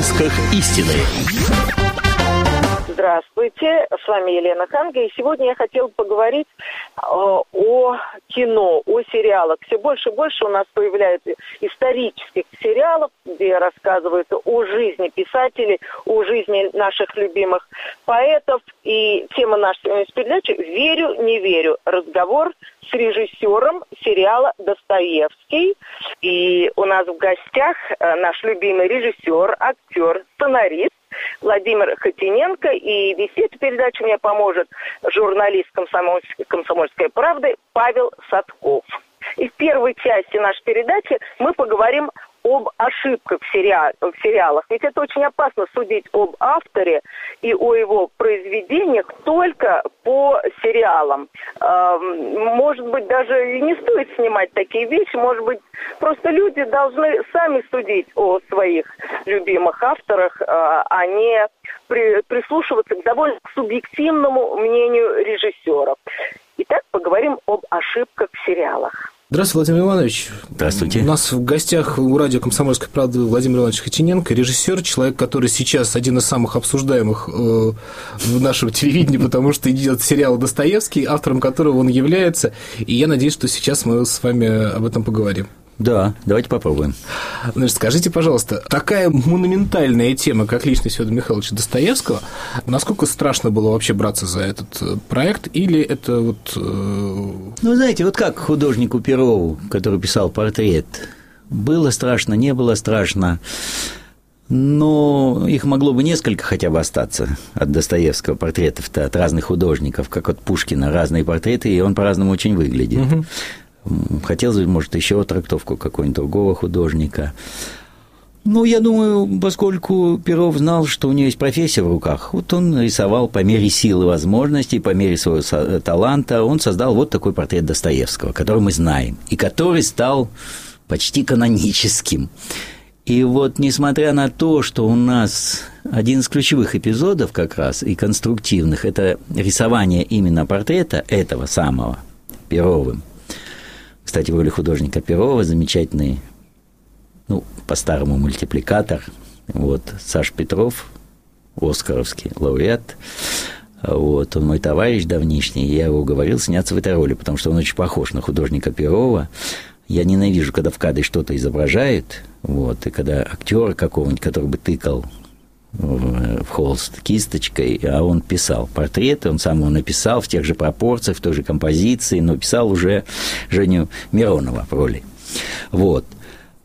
поисках истины. Здравствуйте, с вами Елена Ханга, и сегодня я хотела поговорить э, о кино, о сериалах. Все больше и больше у нас появляется исторических сериалов, где рассказывают о жизни писателей, о жизни наших любимых поэтов. И тема нашей передачи «Верю, не верю». Разговор с режиссером сериала «Достоевский». И у нас в гостях э, наш любимый режиссер, актер, сценарист Владимир Хотиненко. И вести эту передачу мне поможет журналист комсомольской, «Комсомольской правды» Павел Садков. И в первой части нашей передачи мы поговорим об ошибках в, сериал, в сериалах. Ведь это очень опасно судить об авторе и о его произведениях только по сериалам. Может быть, даже и не стоит снимать такие вещи. Может быть, просто люди должны сами судить о своих любимых авторах, а, а не прислушиваться к довольно субъективному мнению режиссеров. Итак, поговорим об ошибках в сериалах. Здравствуйте, Владимир Иванович. Здравствуйте. У нас в гостях у радио «Комсомольская правда» Владимир Иванович Хотиненко, режиссер, человек, который сейчас один из самых обсуждаемых э, в нашем телевидении, потому что идет сериал «Достоевский», автором которого он является, и я надеюсь, что сейчас мы с вами об этом поговорим. Да, давайте попробуем. Значит, скажите, пожалуйста, такая монументальная тема, как личность Федора Михайловича Достоевского, насколько страшно было вообще браться за этот э, проект, или это вот... Э... Ну, знаете, вот как художнику Перову, который писал портрет, было страшно, не было страшно, но их могло бы несколько хотя бы остаться от Достоевского портретов-то, от разных художников, как от Пушкина, разные портреты, и он по-разному очень выглядит. Угу. Хотелось бы, может, еще трактовку какого-нибудь другого художника. Ну, я думаю, поскольку Перов знал, что у него есть профессия в руках, вот он рисовал по мере силы возможностей, по мере своего таланта, он создал вот такой портрет Достоевского, который мы знаем, и который стал почти каноническим. И вот, несмотря на то, что у нас один из ключевых эпизодов как раз и конструктивных – это рисование именно портрета этого самого Перовым, кстати, в роли художника Перова замечательный, ну, по-старому мультипликатор. Вот, Саш Петров, Оскаровский лауреат. Вот, он мой товарищ давнишний, я его уговорил сняться в этой роли, потому что он очень похож на художника Перова. Я ненавижу, когда в кадре что-то изображают, вот, и когда актера какого-нибудь, который бы тыкал в холст кисточкой, а он писал портреты, он сам его написал в тех же пропорциях, в той же композиции, но писал уже Женю Миронова в роли. Вот.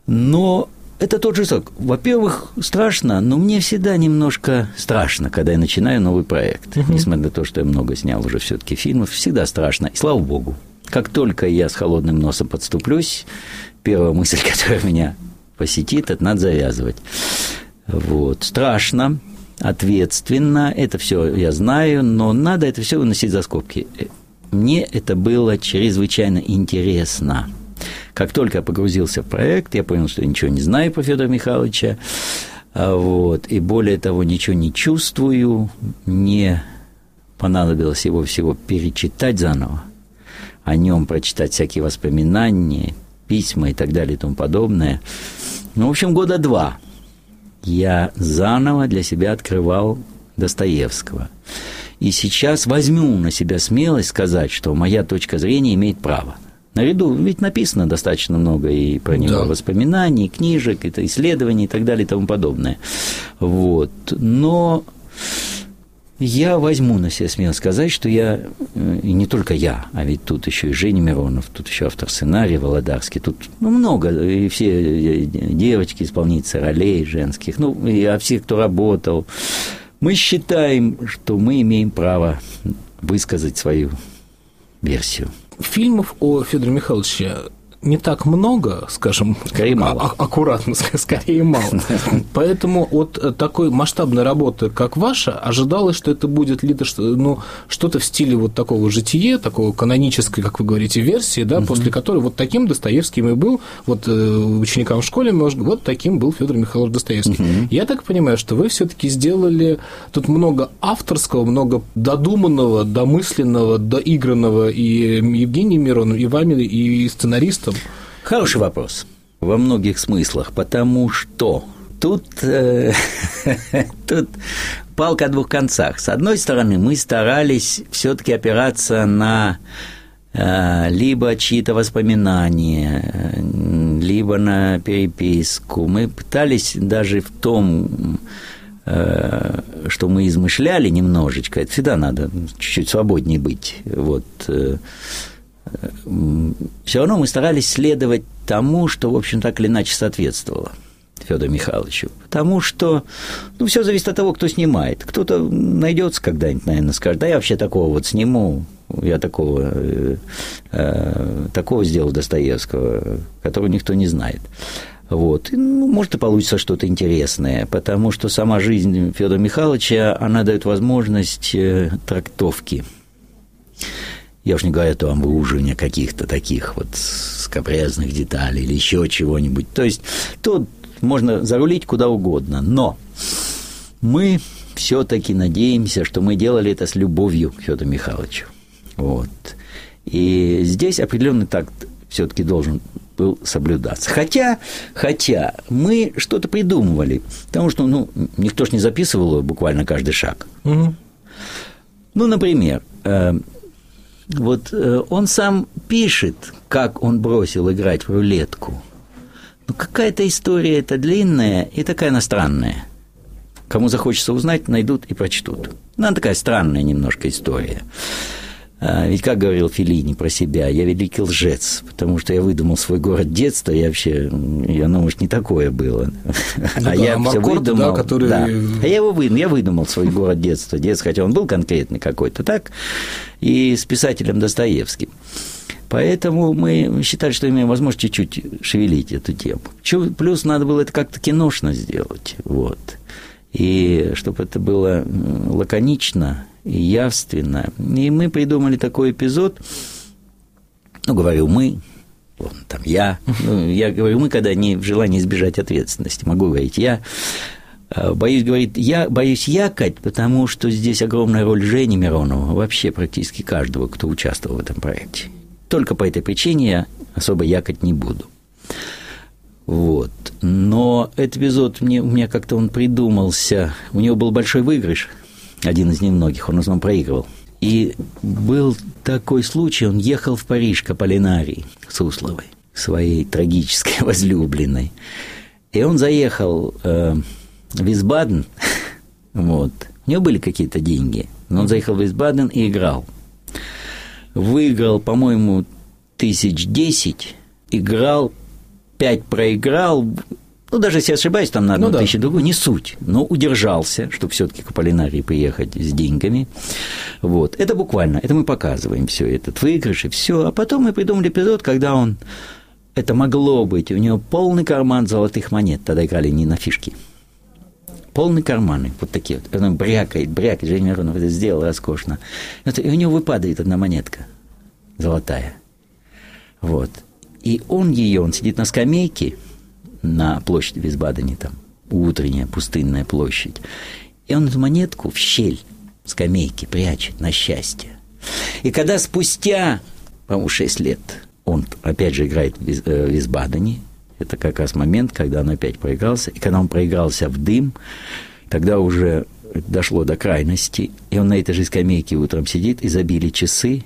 Но это тот же срок. Во-первых, страшно, но мне всегда немножко страшно, когда я начинаю новый проект. Uh-huh. Несмотря на то, что я много снял уже все-таки фильмов, всегда страшно. И слава богу. Как только я с холодным носом подступлюсь, первая мысль, которая меня посетит, это надо завязывать. Вот. Страшно, ответственно, это все я знаю, но надо это все выносить за скобки. Мне это было чрезвычайно интересно. Как только я погрузился в проект, я понял, что я ничего не знаю по Федору Михайловичу, а, вот, и более того, ничего не чувствую, мне понадобилось его всего перечитать заново, о нем прочитать всякие воспоминания, письма и так далее и тому подобное. Ну, в общем, года два – я заново для себя открывал Достоевского. И сейчас возьму на себя смелость сказать, что моя точка зрения имеет право. Наряду, ведь написано достаточно много и про него да. воспоминаний, книжек, это исследований и так далее и тому подобное. Вот. Но я возьму на себя смело сказать, что я, э, и не только я, а ведь тут еще и Женя Миронов, тут еще автор сценария Володарский, тут ну, много, и все э, девочки, исполнительницы ролей женских, ну, и а все, кто работал. Мы считаем, что мы имеем право высказать свою версию. Фильмов о Федоре Михайловиче не так много, скажем, скорее а, мало. А, аккуратно, скорее мало. Поэтому от такой масштабной работы, как ваша, ожидалось, что это будет ну, что-то в стиле вот такого жития, такого канонической, как вы говорите, версии, да, угу. после которой вот таким Достоевским и был, вот э, ученикам в школе, может, вот таким был Федор Михайлович Достоевский. Угу. Я так понимаю, что вы все-таки сделали тут много авторского, много додуманного, домысленного, доигранного и Евгением Мироновым, и вами, и сценаристом, Хороший вопрос во многих смыслах, потому что тут э, Тут палка о двух концах. С одной стороны, мы старались все-таки опираться на э, либо чьи-то воспоминания, либо на переписку. Мы пытались даже в том, э, что мы измышляли немножечко, это всегда надо чуть-чуть свободнее быть. Вот, э, все равно мы старались следовать тому, что, в общем, так или иначе соответствовало – Федору Михайловичу. Потому что, ну, все зависит от того, кто снимает. Кто-то найдется когда-нибудь, наверное, скажет, да я вообще такого вот сниму, я такого, э, э, такого сделал Достоевского, которого никто не знает. Вот. И, ну, может, и получится что-то интересное, потому что сама жизнь Федора Михайловича, она дает возможность э, трактовки. Я уж не говорю о том выуживании каких-то таких вот скобрезных деталей или еще чего-нибудь. То есть тут можно зарулить куда угодно, но мы все-таки надеемся, что мы делали это с любовью к Федору Михайловичу. Вот. И здесь определенный такт все-таки должен был соблюдаться. Хотя, хотя мы что-то придумывали, потому что ну, никто ж не записывал буквально каждый шаг. Угу. Ну, например, э, вот э, он сам пишет, как он бросил играть в рулетку – ну, какая-то история это длинная и такая она странная. Кому захочется узнать, найдут и прочтут. Ну, она такая странная немножко история. А, ведь, как говорил Филини про себя, я великий лжец, потому что я выдумал свой город детства, и вообще, оно, может, не такое было. Ну, а да, я все выдумал. Да, который... да. А я его выдумал, я выдумал свой город детства, детства, хотя он был конкретный какой-то, так, и с писателем Достоевским. Поэтому мы считали, что имеем возможность чуть-чуть шевелить эту тему. Плюс надо было это как-то киношно сделать. Вот. И чтобы это было лаконично явственно. И мы придумали такой эпизод, ну, говорю мы, вон, там я, ну, я говорю мы, когда не в желании избежать ответственности, могу говорить я, а, Боюсь, говорит, я боюсь якать, потому что здесь огромная роль Жени Миронова, вообще практически каждого, кто участвовал в этом проекте. Только по этой причине я особо якать не буду. Вот. Но этот эпизод, мне, у меня как-то он придумался. У него был большой выигрыш, один из немногих, он в основном проигрывал. И был такой случай, он ехал в Париж к Аполлинарии Сусловой, своей трагической возлюбленной. И он заехал э, в Висбаден, вот. У него были какие-то деньги, но он заехал в Висбаден и играл – выиграл, по-моему, тысяч десять, играл, пять проиграл, ну, даже если ошибаюсь, там на одну ну, тысячу другую, не суть, но удержался, чтобы все-таки к Аполлинарии приехать с деньгами. Вот. Это буквально, это мы показываем все, этот выигрыш и все. А потом мы придумали эпизод, когда он, это могло быть, у него полный карман золотых монет, тогда играли не на фишки, полный карманы, вот такие вот. Он брякает, брякает, Женя Миронов это сделал роскошно. И у него выпадает одна монетка золотая. Вот. И он ее, он сидит на скамейке на площади Висбадене, там, утренняя пустынная площадь. И он эту монетку в щель скамейки прячет на счастье. И когда спустя, по-моему, 6 лет он опять же играет в э, Висбадене, это как раз момент, когда он опять проигрался. И когда он проигрался в дым, тогда уже дошло до крайности, и он на этой же скамейке утром сидит, и забили часы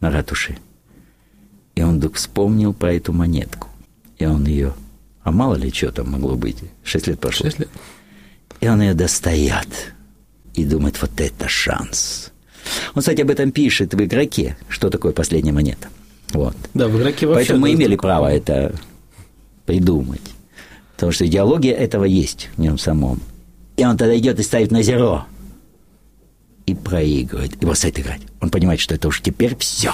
на ратуше. И он вдруг вспомнил про эту монетку. И он ее... А мало ли что там могло быть? Шесть лет прошло. Шесть лет. И он ее достает. И думает, вот это шанс. Он, кстати, об этом пишет в игроке, что такое последняя монета. Вот. Да, в игроке вообще... Поэтому мы имели право это придумать. Потому что идеология этого есть в нем самом. И он тогда идет и ставит на зеро. И проигрывает. И бросает играть. Он понимает, что это уж теперь все.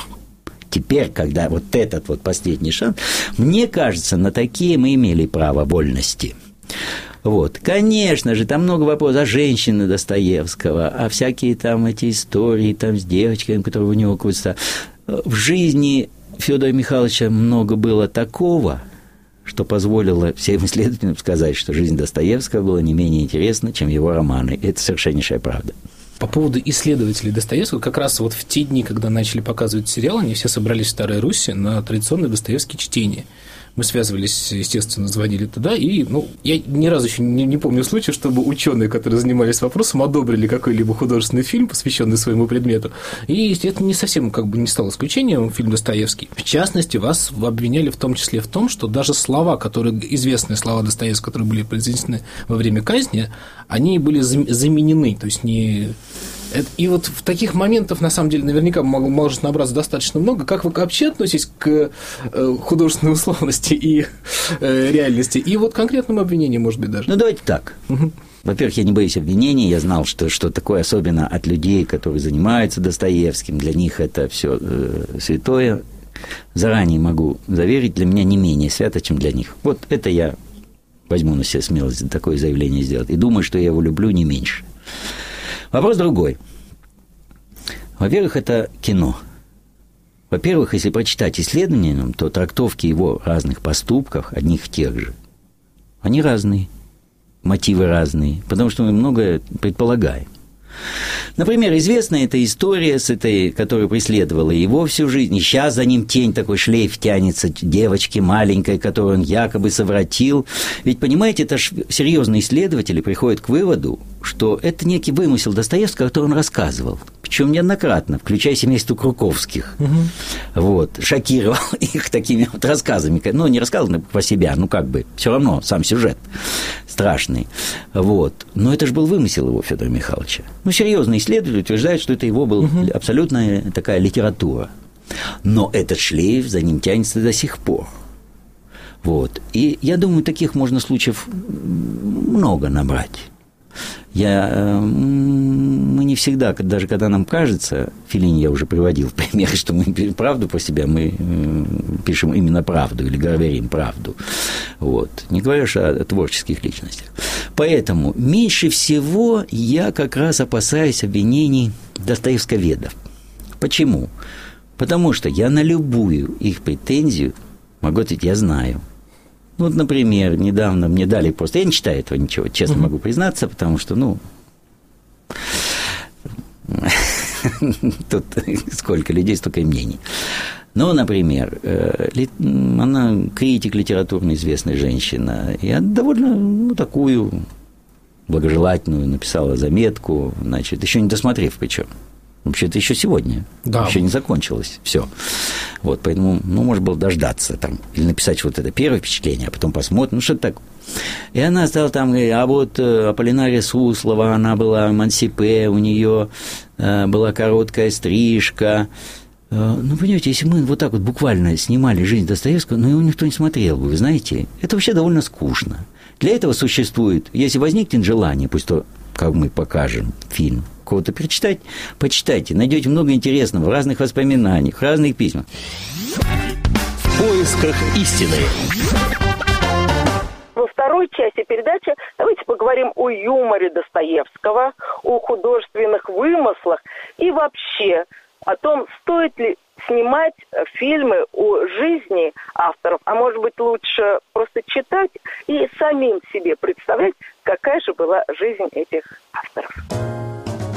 Теперь, когда вот этот вот последний шанс, мне кажется, на такие мы имели право вольности. Вот. Конечно же, там много вопросов о женщине Достоевского, о всякие там эти истории там с девочками, которые у него крутятся. В жизни Федора Михайловича много было такого – что позволило всем исследователям сказать, что жизнь Достоевского была не менее интересна, чем его романы. Это совершеннейшая правда. По поводу исследователей Достоевского, как раз вот в те дни, когда начали показывать сериал, они все собрались в Старой Руси на традиционное Достоевские чтения, Мы связывались, естественно, звонили туда, и ну, я ни разу еще не, не помню случая, чтобы ученые, которые занимались вопросом, одобрили какой-либо художественный фильм, посвященный своему предмету. И это не совсем как бы не стало исключением, фильм Достоевский. В частности, вас обвиняли в том числе в том, что даже слова, которые известные слова Достоевского, которые были произнесены во время казни, они были заменены, то есть не и вот в таких моментах, на самом деле, наверняка может набраться достаточно много. Как вы вообще относитесь к э, художественной условности и э, реальности? И вот конкретному обвинению, может быть, даже. Ну, давайте так. Во-первых, я не боюсь обвинений, я знал, что, что такое особенно от людей, которые занимаются Достоевским, для них это все э, святое. Заранее могу заверить, для меня не менее свято, чем для них. Вот это я возьму на себя смелость такое заявление сделать. И думаю, что я его люблю не меньше. Вопрос другой. Во-первых, это кино. Во-первых, если прочитать исследования, то трактовки его разных поступков, одних тех же, они разные, мотивы разные, потому что мы многое предполагаем. Например, известна эта история, с этой, которая преследовала его всю жизнь. И сейчас за ним тень такой шлейф тянется девочки маленькой, которую он якобы совратил. Ведь, понимаете, это ж серьезные исследователи приходят к выводу, что это некий вымысел Достоевского, который он рассказывал. Причем неоднократно, включая семейство Круковских. Угу. Вот, шокировал их такими вот рассказами. Ну, не рассказывал про себя, ну как бы, все равно сам сюжет страшный. Вот. Но это же был вымысел его, Федора Михайловича. Ну, серьезные исследователи утверждают, что это его была угу. абсолютная такая литература. Но этот шлейф за ним тянется до сих пор. Вот. И я думаю, таких можно случаев много набрать. Я, э, мы не всегда, даже когда нам кажется, Филини я уже приводил пример, что мы правду по себе, мы э, пишем именно правду или говорим правду. Вот. Не говоришь о творческих личностях. Поэтому меньше всего я как раз опасаюсь обвинений достоевсковедов. Почему? Потому что я на любую их претензию могу ответить, я знаю – ну, вот, например, недавно мне дали просто... Я не читаю этого ничего, честно угу. могу признаться, потому что, ну... Тут сколько людей, столько и мнений. Ну, например, э, она критик литературно известная женщина. Я довольно ну, такую благожелательную написала заметку, значит, еще не досмотрев причем. Вообще-то еще сегодня. Да. Еще не закончилось. Все. Вот, поэтому, ну, может было дождаться там, или написать вот это первое впечатление, а потом посмотрим, ну, что-то так. И она стала там, а вот э, Аполлинария Суслова, она была эмансипе, у нее э, была короткая стрижка. Э, ну, понимаете, если мы вот так вот буквально снимали жизнь Достоевского, ну, его никто не смотрел бы, вы знаете, это вообще довольно скучно. Для этого существует, если возникнет желание, пусть то, как мы покажем фильм, кого-то перечитать, почитайте. Найдете много интересного в разных воспоминаниях, в разных письмах. В поисках истины. Во второй части передачи давайте поговорим о юморе Достоевского, о художественных вымыслах и вообще о том, стоит ли снимать фильмы о жизни авторов, а может быть лучше просто читать и самим себе представлять, какая же была жизнь этих авторов.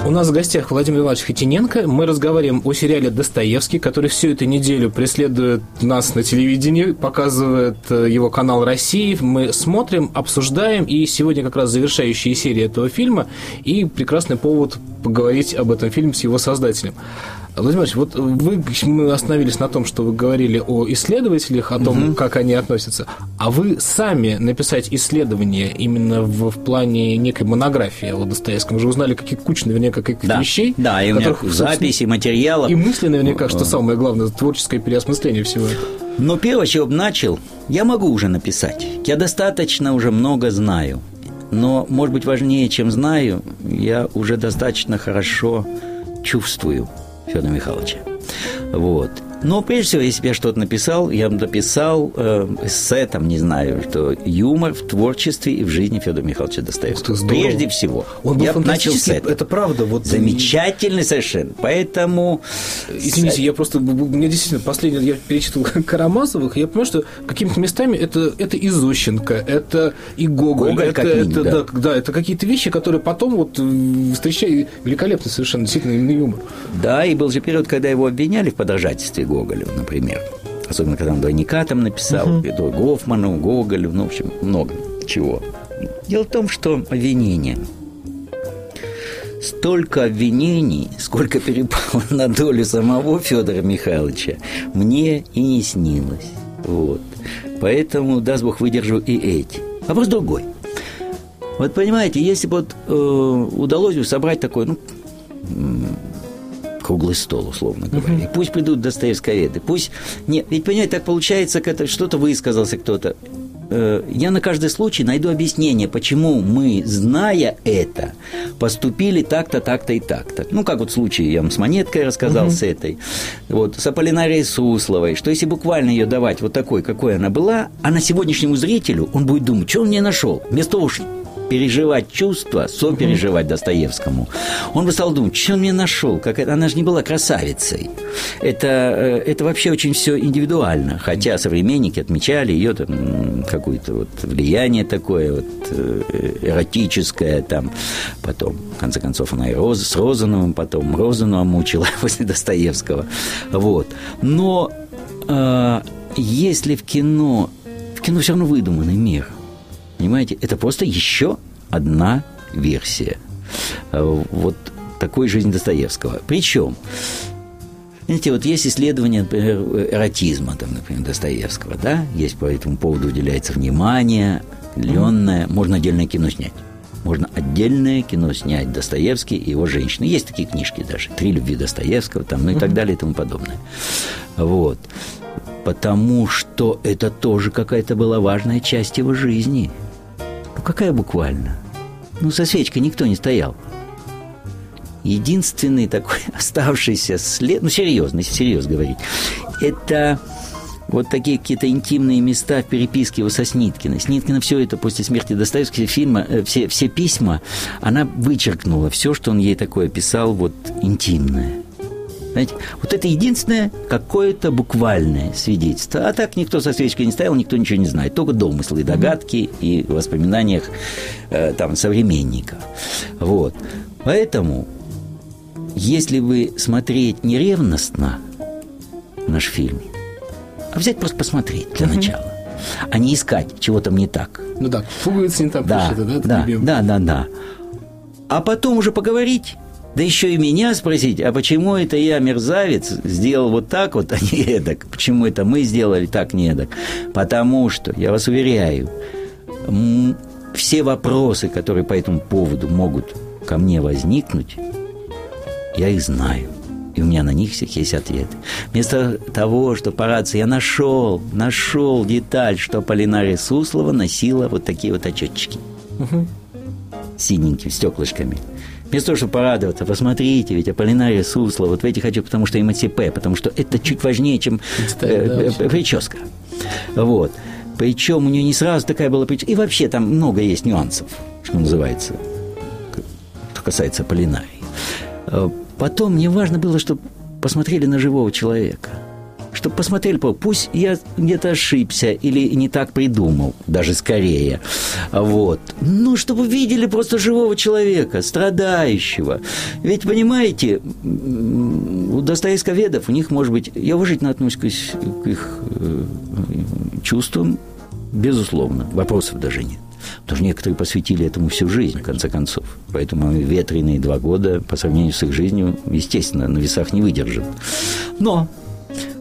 У нас в гостях Владимир Иванович Хитиненко. Мы разговариваем о сериале «Достоевский», который всю эту неделю преследует нас на телевидении, показывает э, его канал России. Мы смотрим, обсуждаем, и сегодня как раз завершающая серия этого фильма, и прекрасный повод поговорить об этом фильме с его создателем. Владимир Ильич, вот вы, мы остановились на том, что вы говорили о исследователях, о том, угу. как они относятся. А вы сами написать исследование именно в, в плане некой монографии о Достоевском? Вы же узнали какие куча наверняка каких-то да. вещей. Да, и у меня записи, материалов. И мысли наверняка, что самое главное, творческое переосмысление всего этого. Но первое, чего начал, я могу уже написать. Я достаточно уже много знаю. Но, может быть, важнее, чем знаю, я уже достаточно хорошо чувствую – Федора Михайловича. Вот. Но прежде всего, если бы я что-то написал, я бы написал э, эссе, там, не знаю, что юмор в творчестве и в жизни Федора Михайловича Достоевского. Прежде всего. Он был я начал с этого. Это правда. Вот... Замечательный совершенно. Поэтому... Извините, я просто... Мне действительно последний... Я перечитывал Карамазовых, и я понимаю, что какими-то местами это, это и Зощенко, это и Гоголь. Гоголь это, это, это, да. Да, да, это какие-то вещи, которые потом вот встречают великолепный совершенно действительно юмор. Да, и был же период, когда его обвиняли в подражательстве Гоголю, например. Особенно, когда он двойника там написал, uh-huh. Гофману, Гоголю, ну, в общем, много чего. Дело в том, что обвинение столько обвинений, сколько перепало на долю самого Федора Михайловича, мне и не снилось. Вот. Поэтому, даст Бог, выдержу и эти. Вопрос другой. Вот понимаете, если бы вот, э, удалось бы собрать такой, ну, круглый стол, условно говоря. Uh-huh. И пусть придут достоевсковеды, пусть... Нет, ведь, понимаете, так получается, когда что-то высказался кто-то. Э, я на каждый случай найду объяснение, почему мы, зная это, поступили так-то, так-то и так-то. Ну, как вот случай, я вам с монеткой рассказал, uh-huh. с этой. Вот, с Аполлинарией Сусловой, что если буквально ее давать вот такой, какой она была, а на сегодняшнему зрителю он будет думать, что он мне нашел. Вместо того, переживать чувства, сопереживать Достоевскому, он бы стал думать, что он мне нашел, как это, она же не была красавицей. Это, э, это вообще очень все индивидуально, хотя современники отмечали ее там, какое-то вот влияние такое вот э, эротическое, там, потом, в конце концов, она и Роз, с Розановым, потом Розанова мучила после Достоевского. Вот. Но э, если в кино, в кино все равно выдуманный мир – Понимаете, это просто еще одна версия э, вот такой жизни Достоевского. Причем, знаете, вот есть исследование, например, эротизма, там, например, Достоевского, да, есть по этому поводу уделяется внимание, определенное, можно отдельное кино снять. Можно отдельное кино снять Достоевский и его женщины. Есть такие книжки даже. «Три любви Достоевского», там, ну и так далее и тому подобное. Вот. Потому что это тоже какая-то была важная часть его жизни – какая буквально? Ну, со свечкой никто не стоял. Единственный такой оставшийся след, ну, серьезно, если серьезно говорить, это вот такие какие-то интимные места в переписке его со Сниткиной. Сниткина все это после смерти Достоевского фильма, э, все, все письма, она вычеркнула все, что он ей такое писал, вот интимное. Знаете, вот это единственное какое-то буквальное свидетельство. А так никто со свечкой не стоял, никто ничего не знает. Только домыслы, догадки и в воспоминаниях э, там, современников. Вот. Поэтому, если вы смотреть не ревностно наш фильм, а взять просто посмотреть для начала, а не искать, чего там не так. Ну да, пуговицы не так да, пришиты, да? Да, да, да, да. А потом уже поговорить да еще и меня спросить, а почему это я, мерзавец, сделал вот так вот, а не эдак? Почему это мы сделали так, не эдак? Потому что, я вас уверяю, все вопросы, которые по этому поводу могут ко мне возникнуть, я их знаю. И у меня на них всех есть ответы. Вместо того, что по рации я нашел, нашел деталь, что Полинария Суслова носила вот такие вот отчетчики. Угу. Синенькими стеклышками. Вместо того, чтобы порадоваться, посмотрите, ведь Аполлинария Суслова, вот в эти хочу, потому что МЦП, потому что это чуть важнее, чем э, э, прическа. Вот. Причем у нее не сразу такая была прическа. И вообще там много есть нюансов, что называется, что касается Аполлинарии. Э, потом мне важно было, чтобы посмотрели на живого человека – чтобы посмотрели, пусть я где-то ошибся или не так придумал, даже скорее, вот. Ну, чтобы видели просто живого человека, страдающего. Ведь, понимаете, у достоевсковедов, у них, может быть, я уважительно отношусь к их э, чувствам, безусловно, вопросов даже нет. Потому что некоторые посвятили этому всю жизнь, в конце концов. Поэтому ветреные два года по сравнению с их жизнью, естественно, на весах не выдержат. Но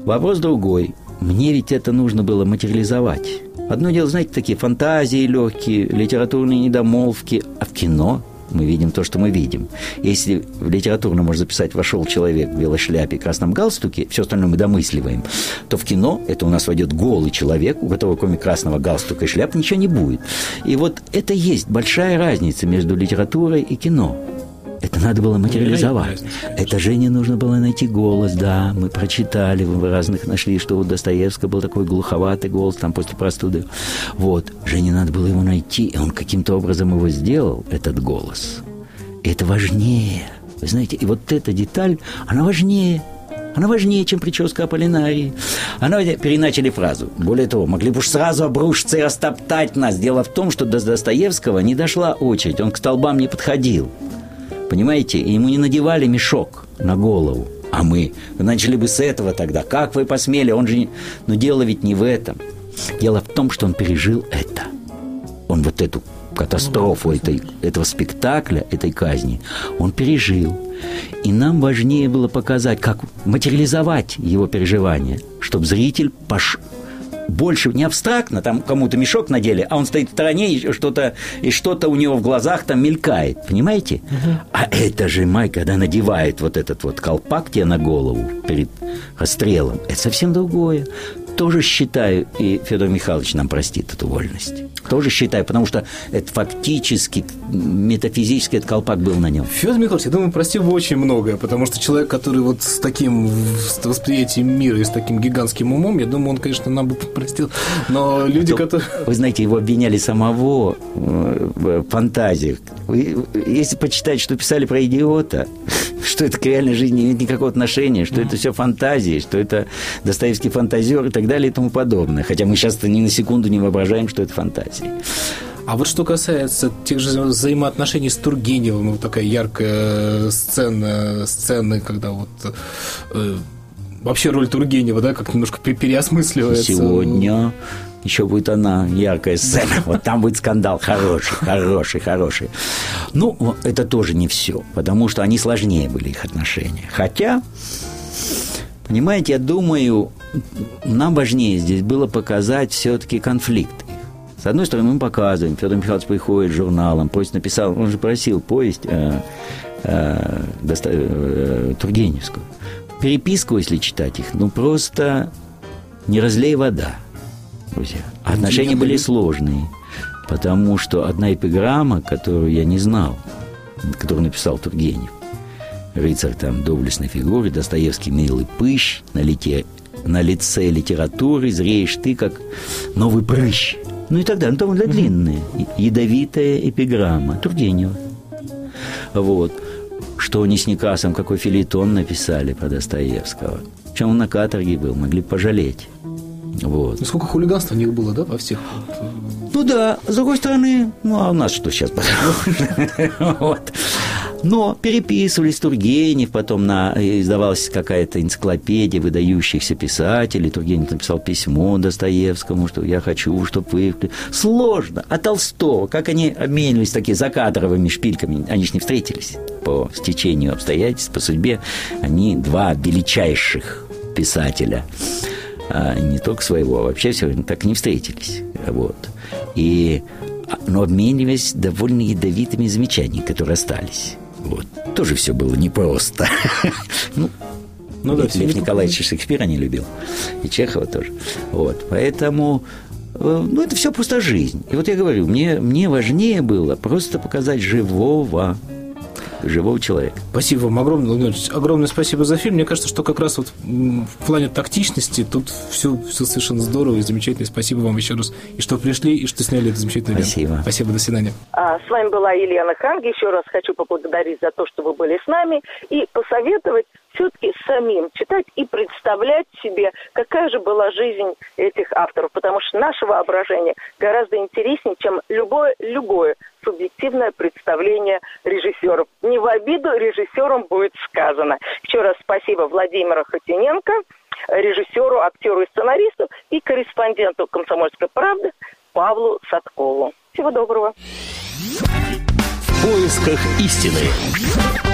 Вопрос другой. Мне ведь это нужно было материализовать. Одно дело, знаете, такие фантазии легкие, литературные недомолвки, а в кино мы видим то, что мы видим. Если в литературно можно записать «вошел человек в белой шляпе и красном галстуке», все остальное мы домысливаем, то в кино это у нас войдет голый человек, у которого кроме красного галстука и шляпы ничего не будет. И вот это есть большая разница между литературой и кино. Это надо было материализовать. Это Жене нужно было найти голос, да. Мы прочитали, в разных нашли, что у Достоевского был такой глуховатый голос там после простуды. Вот. Жене надо было его найти, и он каким-то образом его сделал, этот голос. И это важнее. Вы знаете, и вот эта деталь, она важнее. Она важнее, чем прическа Аполлинарии. Она переначали фразу. Более того, могли бы уж сразу обрушиться и растоптать нас. Дело в том, что до Достоевского не дошла очередь. Он к столбам не подходил. Понимаете? И ему не надевали мешок на голову. А мы начали бы с этого тогда. Как вы посмели? Он же... Но дело ведь не в этом. Дело в том, что он пережил это. Он вот эту катастрофу этой, этого спектакля, этой казни, он пережил. И нам важнее было показать, как материализовать его переживания, чтобы зритель пош больше не абстрактно, там кому-то мешок надели, а он стоит в стороне, и что-то, и что-то у него в глазах там мелькает, понимаете? Угу. А это же Май, когда надевает вот этот вот колпак тебе на голову перед расстрелом, это совсем другое тоже считаю, и Федор Михайлович нам простит эту вольность. Тоже считаю, потому что это фактически, метафизически этот колпак был на нем. Федор Михайлович, я думаю, простил бы очень многое, потому что человек, который вот с таким восприятием мира и с таким гигантским умом, я думаю, он, конечно, нам бы простил. Но люди, То, которые... Вы знаете, его обвиняли самого э, в фантазиях. Если почитать, что писали про идиота, что это к реальной жизни не имеет никакого отношения, что это все фантазии, что это Достоевский фантазер и так далее и тому подобное. Хотя мы сейчас ни на секунду не воображаем, что это фантазии. А вот что касается тех же взаимоотношений с Тургеневым, вот такая яркая сцена, сцены, когда вот э, вообще роль Тургенева, да, как немножко переосмысливается. Сегодня еще будет она яркая сцена. Вот там будет скандал хороший, хороший, хороший. Ну, это тоже не все, потому что они сложнее были их отношения. Хотя, понимаете, я думаю, нам важнее здесь было показать все-таки конфликты. С одной стороны, мы показываем, Федор Михайлович приходит с журналом, просит написал, он же просил повесть э, э, доста, э, Тургеневскую. Переписку, если читать их, ну просто не разлей вода друзья. Отношения были сложные, потому что одна эпиграмма, которую я не знал, которую написал Тургенев, рыцарь там доблестной фигуры, Достоевский милый пыщ, на, лите, на лице литературы зреешь ты, как новый прыщ. Ну и так далее. Ну, довольно длинная, ядовитая эпиграмма Тургенева. Вот. Что они с Некрасом, какой филитон написали про Достоевского. Чем он на каторге был, могли пожалеть. Вот. И сколько хулиганства у них было, да, во всех? Ну да, с другой стороны, ну а у нас что сейчас? вот. Но переписывались Тургенев, потом на, издавалась какая-то энциклопедия выдающихся писателей. Тургенев написал письмо Достоевскому, что я хочу, чтобы вы... Сложно. А Толстого, как они обменивались такими закадровыми шпильками, они же не встретились по стечению обстоятельств, по судьбе. Они два величайших писателя а не только своего, а вообще все так не встретились. Вот. И, а, но обмениваясь довольно ядовитыми замечаниями, которые остались. Вот. Тоже все было непросто. ну, ну да, Лев Николаевич Шекспира не любил. И Чехова тоже. Вот. Поэтому э, ну, это все просто жизнь. И вот я говорю, мне, мне важнее было просто показать живого живого человека. Спасибо вам огромное, Владимир Огромное спасибо за фильм. Мне кажется, что как раз вот в плане тактичности тут все, все совершенно здорово и замечательно. Спасибо вам еще раз. И что пришли, и что сняли это замечательное Спасибо. Ленту. Спасибо, до свидания. А, с вами была Елена Ханги. Еще раз хочу поблагодарить за то, что вы были с нами и посоветовать все-таки самим читать и представлять себе, какая же была жизнь этих авторов, потому что наше воображение гораздо интереснее, чем любое, любое субъективное представление режиссеров. Не в обиду режиссерам будет сказано. Еще раз спасибо Владимиру Хотиненко, режиссеру, актеру и сценаристу и корреспонденту «Комсомольской правды» Павлу Садкову. Всего доброго. В поисках истины.